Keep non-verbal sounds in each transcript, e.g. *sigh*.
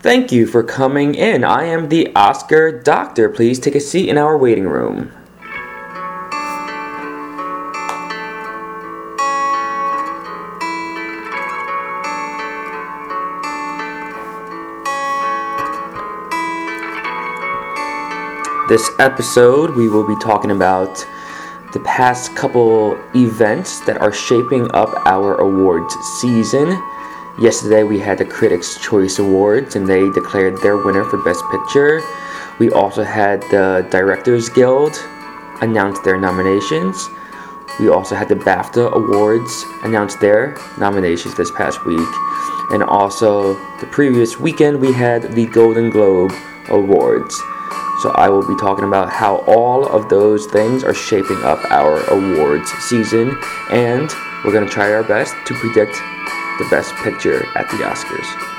Thank you for coming in. I am the Oscar Doctor. Please take a seat in our waiting room. This episode, we will be talking about the past couple events that are shaping up our awards season. Yesterday, we had the Critics' Choice Awards, and they declared their winner for Best Picture. We also had the Directors Guild announce their nominations. We also had the BAFTA Awards announce their nominations this past week. And also, the previous weekend, we had the Golden Globe Awards. So I will be talking about how all of those things are shaping up our awards season, and we're going to try our best to predict the best picture at the Oscars.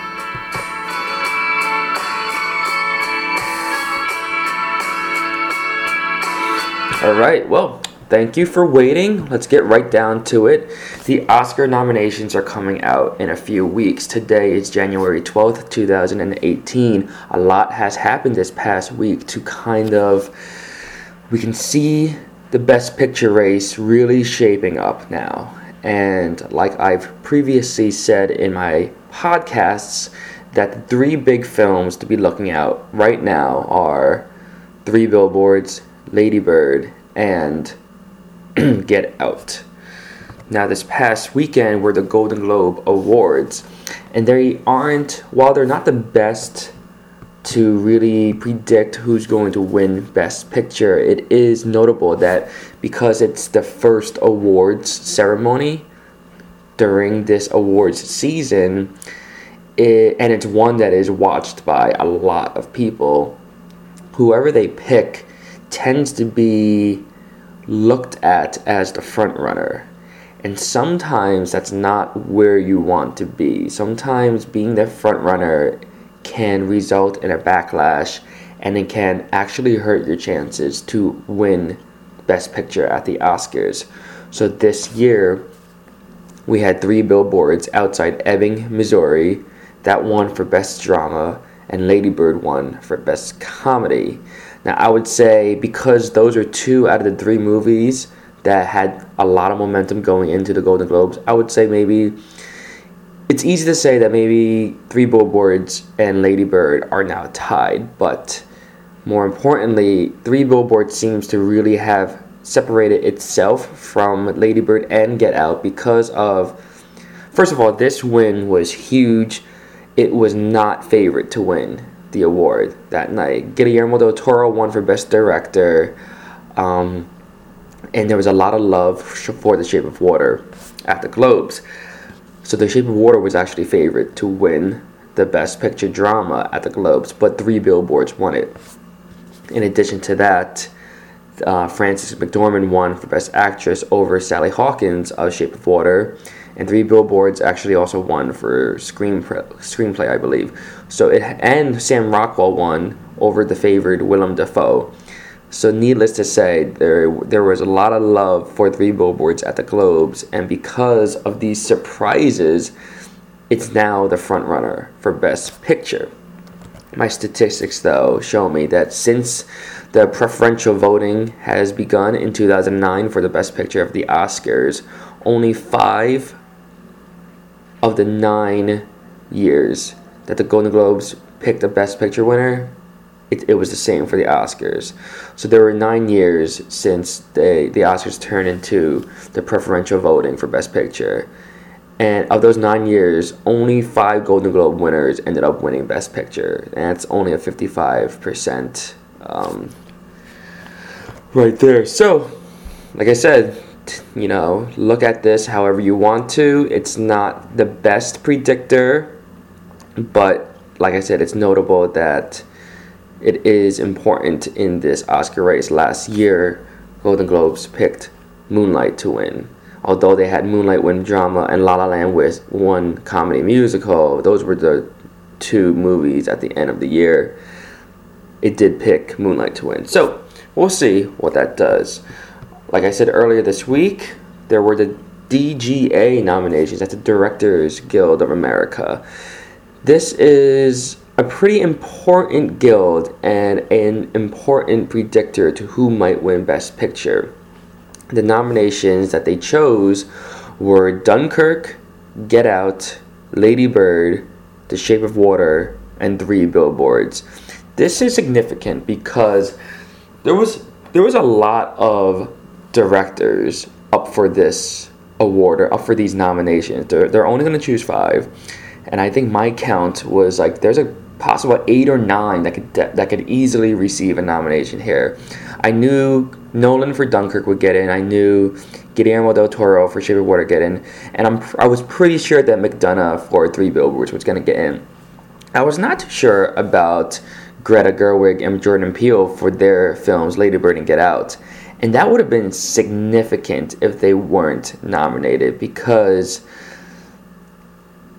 All right, well, thank you for waiting. Let's get right down to it. The Oscar nominations are coming out in a few weeks. Today is January 12th, 2018. A lot has happened this past week to kind of, we can see the best picture race really shaping up now. And like I've previously said in my podcasts, that the three big films to be looking out right now are Three Billboards, Lady Bird, and *clears throat* Get Out. Now, this past weekend were the Golden Globe Awards, and they aren't, while they're not the best to really predict who's going to win Best Picture, it is notable that because it's the first awards ceremony during this awards season, it, and it's one that is watched by a lot of people, whoever they pick tends to be looked at as the front runner. And sometimes that's not where you want to be. Sometimes being the front runner can result in a backlash and it can actually hurt your chances to win Best Picture at the Oscars. So this year, we had three billboards outside Ebbing, Missouri, that won for Best Drama, and Lady Bird won for Best Comedy. Now, I would say because those are two out of the three movies that had a lot of momentum going into the Golden Globes, I would say maybe it's easy to say that maybe Three Billboards and Lady Bird are now tied, but more importantly, Three Billboards seems to really have separated itself from Lady Bird and Get Out because of, first of all, this win was huge. It was not favored to win the award that night. Guillermo del Toro won for Best Director, um, and there was a lot of love for The Shape of Water at the Globes. So The Shape of Water was actually favored to win the Best Picture Drama at the Globes, but three billboards won it. In addition to that, uh, Frances McDormand won for Best Actress over Sally Hawkins of Shape of Water, and Three Billboards actually also won for screenplay, screenplay I believe. So it and Sam Rockwell won over the favored Willem Dafoe. So needless to say, there there was a lot of love for Three Billboards at the Globes, and because of these surprises, it's now the front runner for Best Picture. My statistics, though, show me that since the preferential voting has begun in 2009 for the Best Picture of the Oscars, only five of the nine years that the Golden Globes picked a Best Picture winner, it, it was the same for the Oscars. So there were nine years since they, the Oscars turned into the preferential voting for Best Picture. And of those nine years, only five Golden Globe winners ended up winning Best Picture. And that's only a 55% um, right there. So, like I said, you know, look at this however you want to. It's not the best predictor, but like I said, it's notable that it is important in this Oscar race. Last year, Golden Globes picked Moonlight to win. Although they had Moonlight win drama and La La Land won comedy musical, those were the two movies at the end of the year. It did pick Moonlight to win. So we'll see what that does. Like I said earlier this week, there were the DGA nominations at the Directors Guild of America. This is a pretty important guild and an important predictor to who might win Best Picture. The nominations that they chose were Dunkirk, Get Out, Lady Bird, The Shape of Water, and Three Billboards. This is significant because there was there was a lot of directors up for this award or up for these nominations. They're, they're only going to choose five, and I think my count was like there's a possible eight or nine that could that could easily receive a nomination here. I knew Nolan for Dunkirk would get in. I knew Guillermo del Toro for Shape of Water get in, and I'm I was pretty sure that McDonagh for Three Billboards was going to get in. I was not sure about Greta Gerwig and Jordan Peele for their films Lady Bird and Get Out. And that would have been significant if they weren't nominated because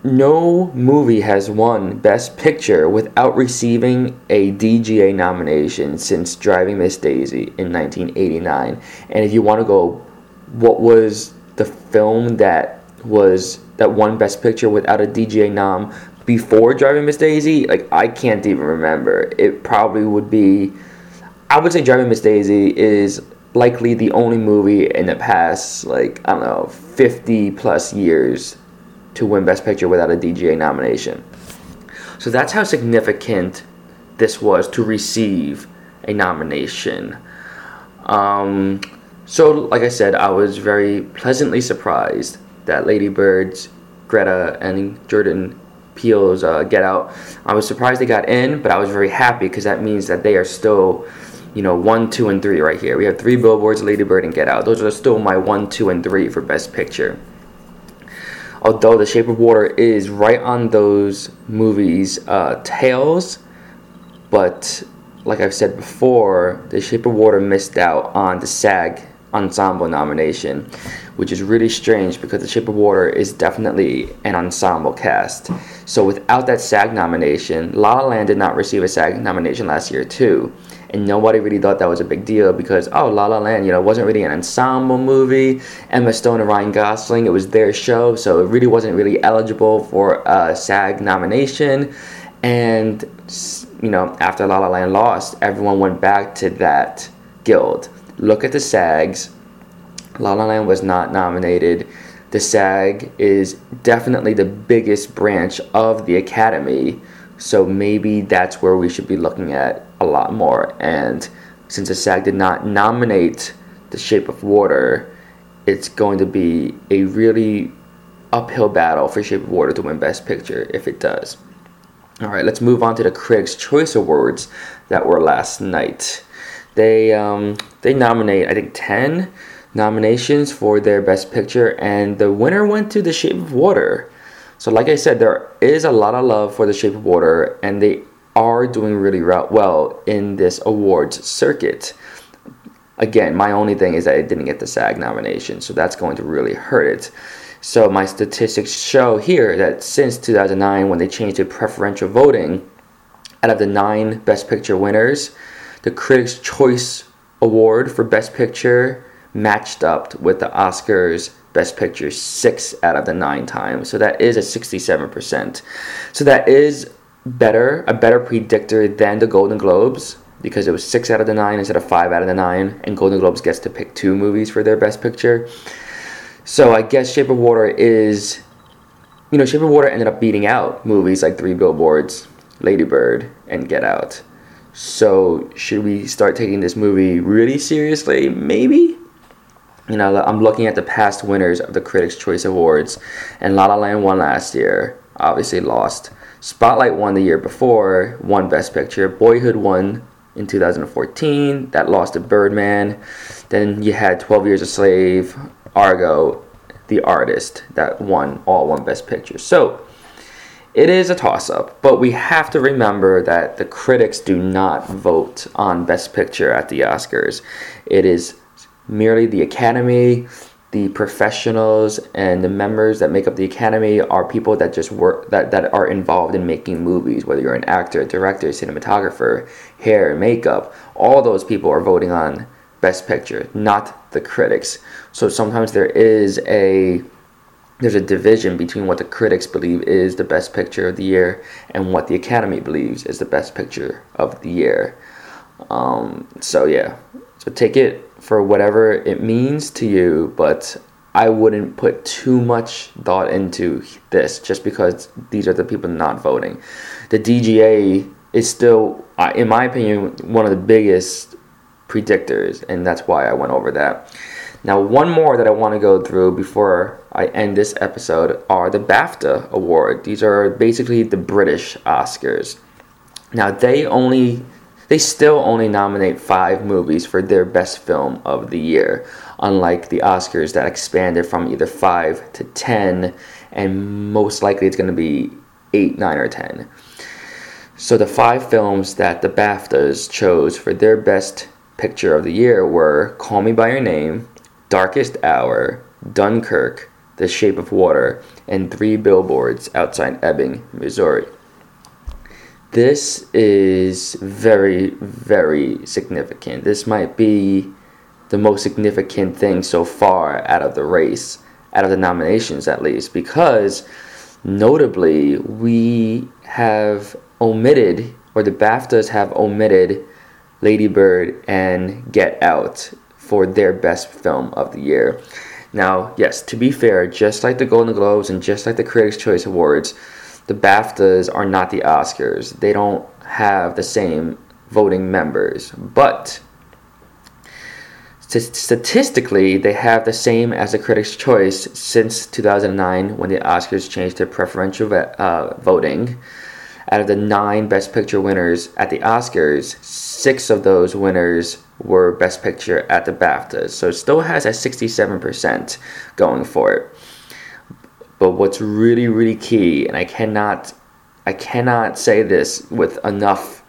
no movie has won Best Picture without receiving a DGA nomination since Driving Miss Daisy in 1989. And if you want to go, what was the film that was that won Best Picture without a DGA nom before Driving Miss Daisy? Like I can't even remember. It probably would be. I would say Driving Miss Daisy is likely the only movie in the past like I don't know 50 plus years to win Best Picture without a DGA nomination. So that's how significant this was to receive a nomination. Um, so, like I said, I was very pleasantly surprised that Lady Bird's, Greta, and Jordan Peele's uh, Get Out. I was surprised they got in, but I was very happy because that means that they are still, you know, one, two, and three right here. We have three billboards, Lady Bird, and Get Out. Those are still my one, two, and three for Best Picture although The Shape of Water is right on those movies' uh, tails, but like I've said before, The Shape of Water missed out on the SAG ensemble nomination, which is really strange because The Shape of Water is definitely an ensemble cast. So without that SAG nomination, La La Land did not receive a SAG nomination last year too and nobody really thought that was a big deal because oh La La Land, you know, wasn't really an ensemble movie. Emma Stone and Ryan Gosling, it was their show, so it really wasn't really eligible for a SAG nomination. And you know, after La La Land lost, everyone went back to that guild. Look at the SAGs. La La Land was not nominated. The SAG is definitely the biggest branch of the Academy so maybe that's where we should be looking at a lot more. And since the SAG did not nominate The Shape of Water, it's going to be a really uphill battle for Shape of Water to win Best Picture if it does. All right, let's move on to the Critics' Choice Awards that were last night. They um, they nominate I think ten nominations for their Best Picture, and the winner went to The Shape of Water. So, like I said, there is a lot of love for The Shape of Water, and they are doing really well in this awards circuit. Again, my only thing is that it didn't get the SAG nomination, so that's going to really hurt it. So, my statistics show here that since 2009, when they changed to preferential voting, out of the nine Best Picture winners, the Critics' Choice Award for Best Picture matched up with the Oscars Best Picture six out of the nine times. So that is a 67%. So that is better, a better predictor than the Golden Globes because it was six out of the nine instead of five out of the nine, and Golden Globes gets to pick two movies for their Best Picture. So I guess Shape of Water is, you know, Shape of Water ended up beating out movies like Three Billboards, Lady Bird, and Get Out. So should we start taking this movie really seriously? Maybe you know, I'm looking at the past winners of the Critics' Choice Awards, and La La Land won last year, obviously lost. Spotlight won the year before, won Best Picture. Boyhood won in 2014, that lost to Birdman. Then you had 12 Years a Slave, Argo, The Artist, that won all one Best Picture. So it is a toss up, but we have to remember that the critics do not vote on Best Picture at the Oscars. It is merely the academy the professionals and the members that make up the academy are people that just work that, that are involved in making movies whether you're an actor director cinematographer hair makeup all those people are voting on best picture not the critics so sometimes there is a there's a division between what the critics believe is the best picture of the year and what the Academy believes is the best picture of the year. Um, so yeah, take it for whatever it means to you, but I wouldn't put too much thought into this just because these are the people not voting. The DGA is still, in my opinion, one of the biggest predictors, and that's why I went over that. Now, one more that I want to go through before I end this episode are the BAFTA award. These are basically the British Oscars. Now, they only they still only nominate 5 movies for their best film of the year, unlike the Oscars that expanded from either 5 to 10 and most likely it's going to be 8, 9 or 10. So the 5 films that the BAFTAs chose for their best picture of the year were Call Me by Your Name, Darkest Hour, Dunkirk, The Shape of Water, and Three Billboards Outside Ebbing, Missouri. This is very, very significant. This might be the most significant thing so far out of the race, out of the nominations at least, because notably we have omitted, or the BAFTAs have omitted, Lady Bird and Get Out for their best film of the year. Now, yes, to be fair, just like the Golden Globes and just like the Critics' Choice Awards, the BAFTAs are not the Oscars. They don't have the same voting members. But statistically, they have the same as the Critics' Choice since 2009 when the Oscars changed to preferential uh, voting. Out of the nine Best Picture winners at the Oscars, six of those winners were Best Picture at the BAFTAs. So it still has a 67% going for it. But what's really, really key, and I cannot I cannot say this with enough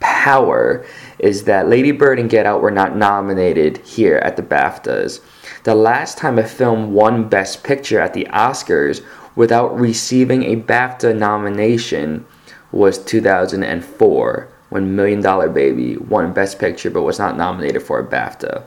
power, is that Lady Bird and Get Out were not nominated here at the BAFTAs. The last time a film won Best Picture at the Oscars without receiving a BAFTA nomination was 2004 when Million Dollar Baby won Best Picture but was not nominated for a BAFTA.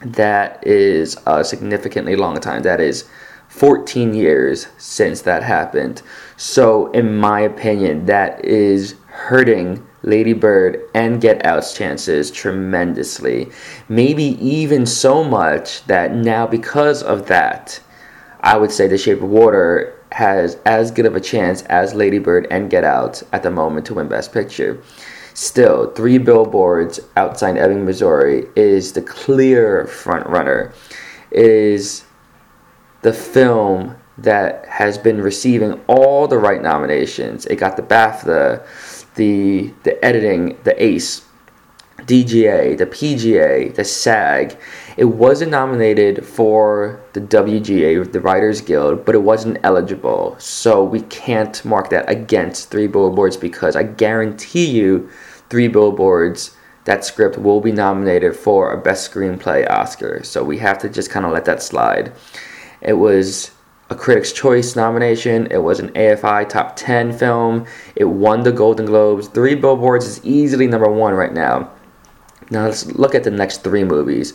That is a significantly long time. That is 14 years since that happened. So, in my opinion, that is hurting Lady Bird and Get Out's chances tremendously. Maybe even so much that now, because of that, I would say The Shape of Water has as good of a chance as Lady Bird and Get Out at the moment to win Best Picture. Still, Three Billboards Outside Ebbing, Missouri is the clear front runner. It is the film that has been receiving all the right nominations. It got the BAFTA, the the editing, the ACE, DGA, the PGA, the SAG. It wasn't nominated for the WGA, the Writers Guild, but it wasn't eligible. So we can't mark that against Three Billboards because I guarantee you, Three Billboards, that script will be nominated for a Best Screenplay Oscar. So we have to just kind of let that slide. It was a Critics' Choice nomination. It was an AFI Top 10 film. It won the Golden Globes. Three Billboards is easily number one right now. Now let's look at the next three movies.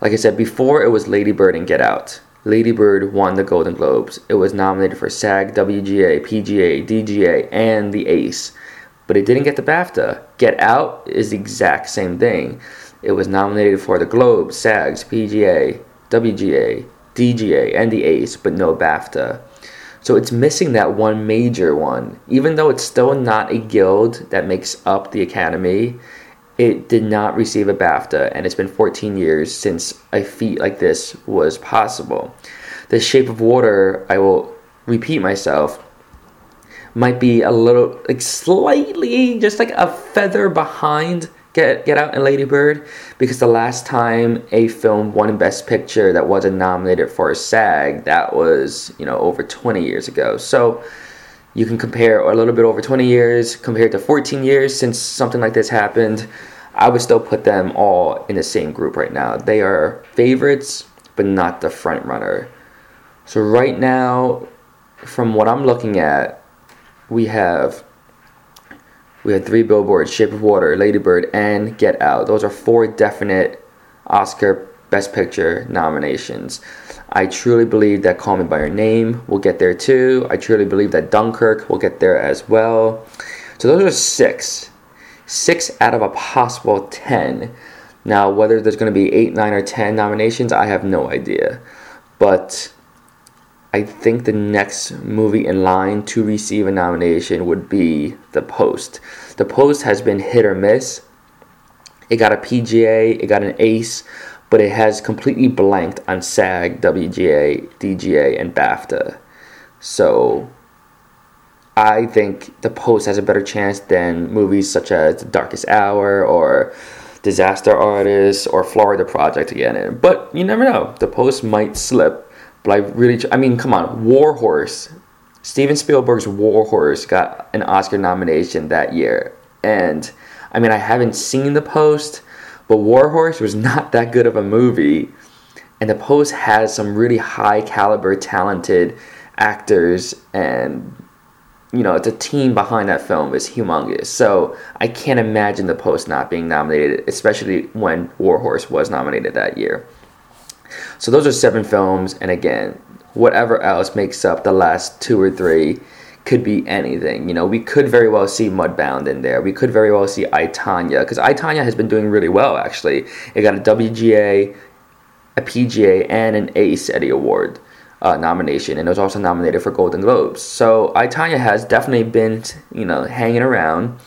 Like I said before, it was Lady Bird and Get Out. Lady Bird won the Golden Globes. It was nominated for SAG, WGA, PGA, DGA, and the ACE, but it didn't get the BAFTA. Get Out is the exact same thing. It was nominated for the Globes, SAGs, PGA, WGA, DGA, and the ACE, but no BAFTA. So it's missing that one major one. Even though it's still not a guild that makes up the Academy, it did not receive a BAFTA, and it's been 14 years since a feat like this was possible. The Shape of Water, I will repeat myself, might be a little, like slightly, just like a feather behind Get Get Out and Lady Bird, because the last time a film won Best Picture that wasn't nominated for a SAG, that was you know over 20 years ago. So you can compare a little bit over 20 years compared to 14 years since something like this happened. I would still put them all in the same group right now. They are favorites, but not the front runner. So right now, from what I'm looking at, we have we had three billboards: Shape of Water, Lady Bird, and Get Out. Those are four definite Oscar Best Picture nominations. I truly believe that Call Me By Your Name will get there too. I truly believe that Dunkirk will get there as well. So those are six. Six out of a possible 10. Now, whether there's going to be eight, nine, or 10 nominations, I have no idea. But I think the next movie in line to receive a nomination would be The Post. The Post has been hit or miss. It got a PGA, it got an ACE, but it has completely blanked on SAG, WGA, DGA, and BAFTA. So I think The Post has a better chance than movies such as The Darkest Hour or Disaster Artist or Florida Project again. But you never know. The Post might slip. But I really, I mean, come on, War Horse. Steven Spielberg's War Horse got an Oscar nomination that year. And I mean, I haven't seen The Post, but War Horse was not that good of a movie. And The Post has some really high caliber, talented actors and you know, the team behind that film is humongous. So I can't imagine The Post not being nominated, especially when War Horse was nominated that year. So those are seven films, and again, whatever else makes up the last two or three could be anything. You know, we could very well see Mudbound in there. We could very well see I, Tonya, because I, Tonya has been doing really well, actually. It got a WGA, a PGA, and an ACE Eddie Award uh, nomination, and it was also nominated for Golden Globes. So I, Tonya has definitely been, you know, hanging around.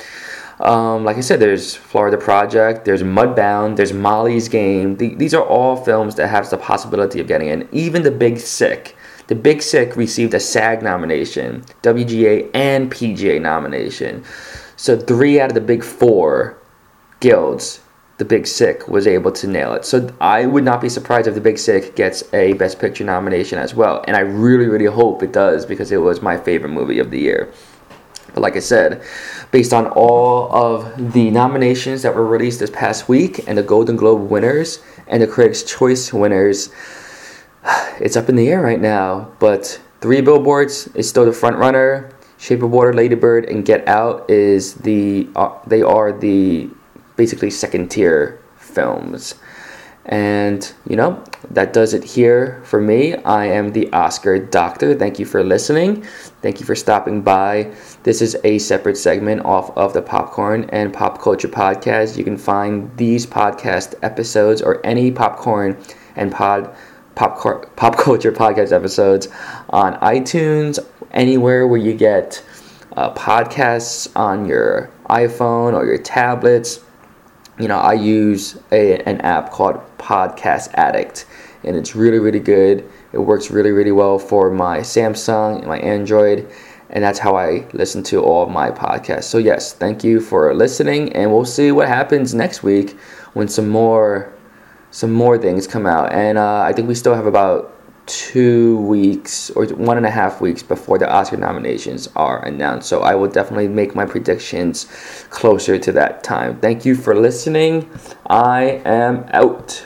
Um, like I said, there's Florida Project, there's Mudbound, there's Molly's Game. The, these are all films that have the possibility of getting in. Even The Big Sick. The Big Sick received a SAG nomination, WGA, and PGA nomination. So three out of the big four guilds, The Big Sick was able to nail it. So I would not be surprised if The Big Sick gets a Best Picture nomination as well. And I really, really hope it does because it was my favorite movie of the year. But like I said, based on all of the nominations that were released this past week and the Golden Globe winners and the Critics' Choice winners, *sighs* it's up in the air right now. But Three Billboards is still the front runner. Shape of Water, Lady Bird, and Get Out is the uh, they are the basically second tier films. And, you know, that does it here for me. I am the Oscar Doctor. Thank you for listening. Thank you for stopping by. This is a separate segment off of the Popcorn and Pop Culture Podcast. You can find these podcast episodes or any popcorn and pod pop, pop culture podcast episodes on iTunes, anywhere where you get uh, podcasts on your iPhone or your tablets you know, I use a, an app called Podcast Addict, and it's really, really good. It works really, really well for my Samsung and my Android, and that's how I listen to all my podcasts. So, yes, thank you for listening, and we'll see what happens next week when some more some more things come out. And uh, I think we still have about two weeks or one and a half weeks before the Oscar nominations are announced. So I will definitely make my predictions closer to that time. Thank you for listening. I am out.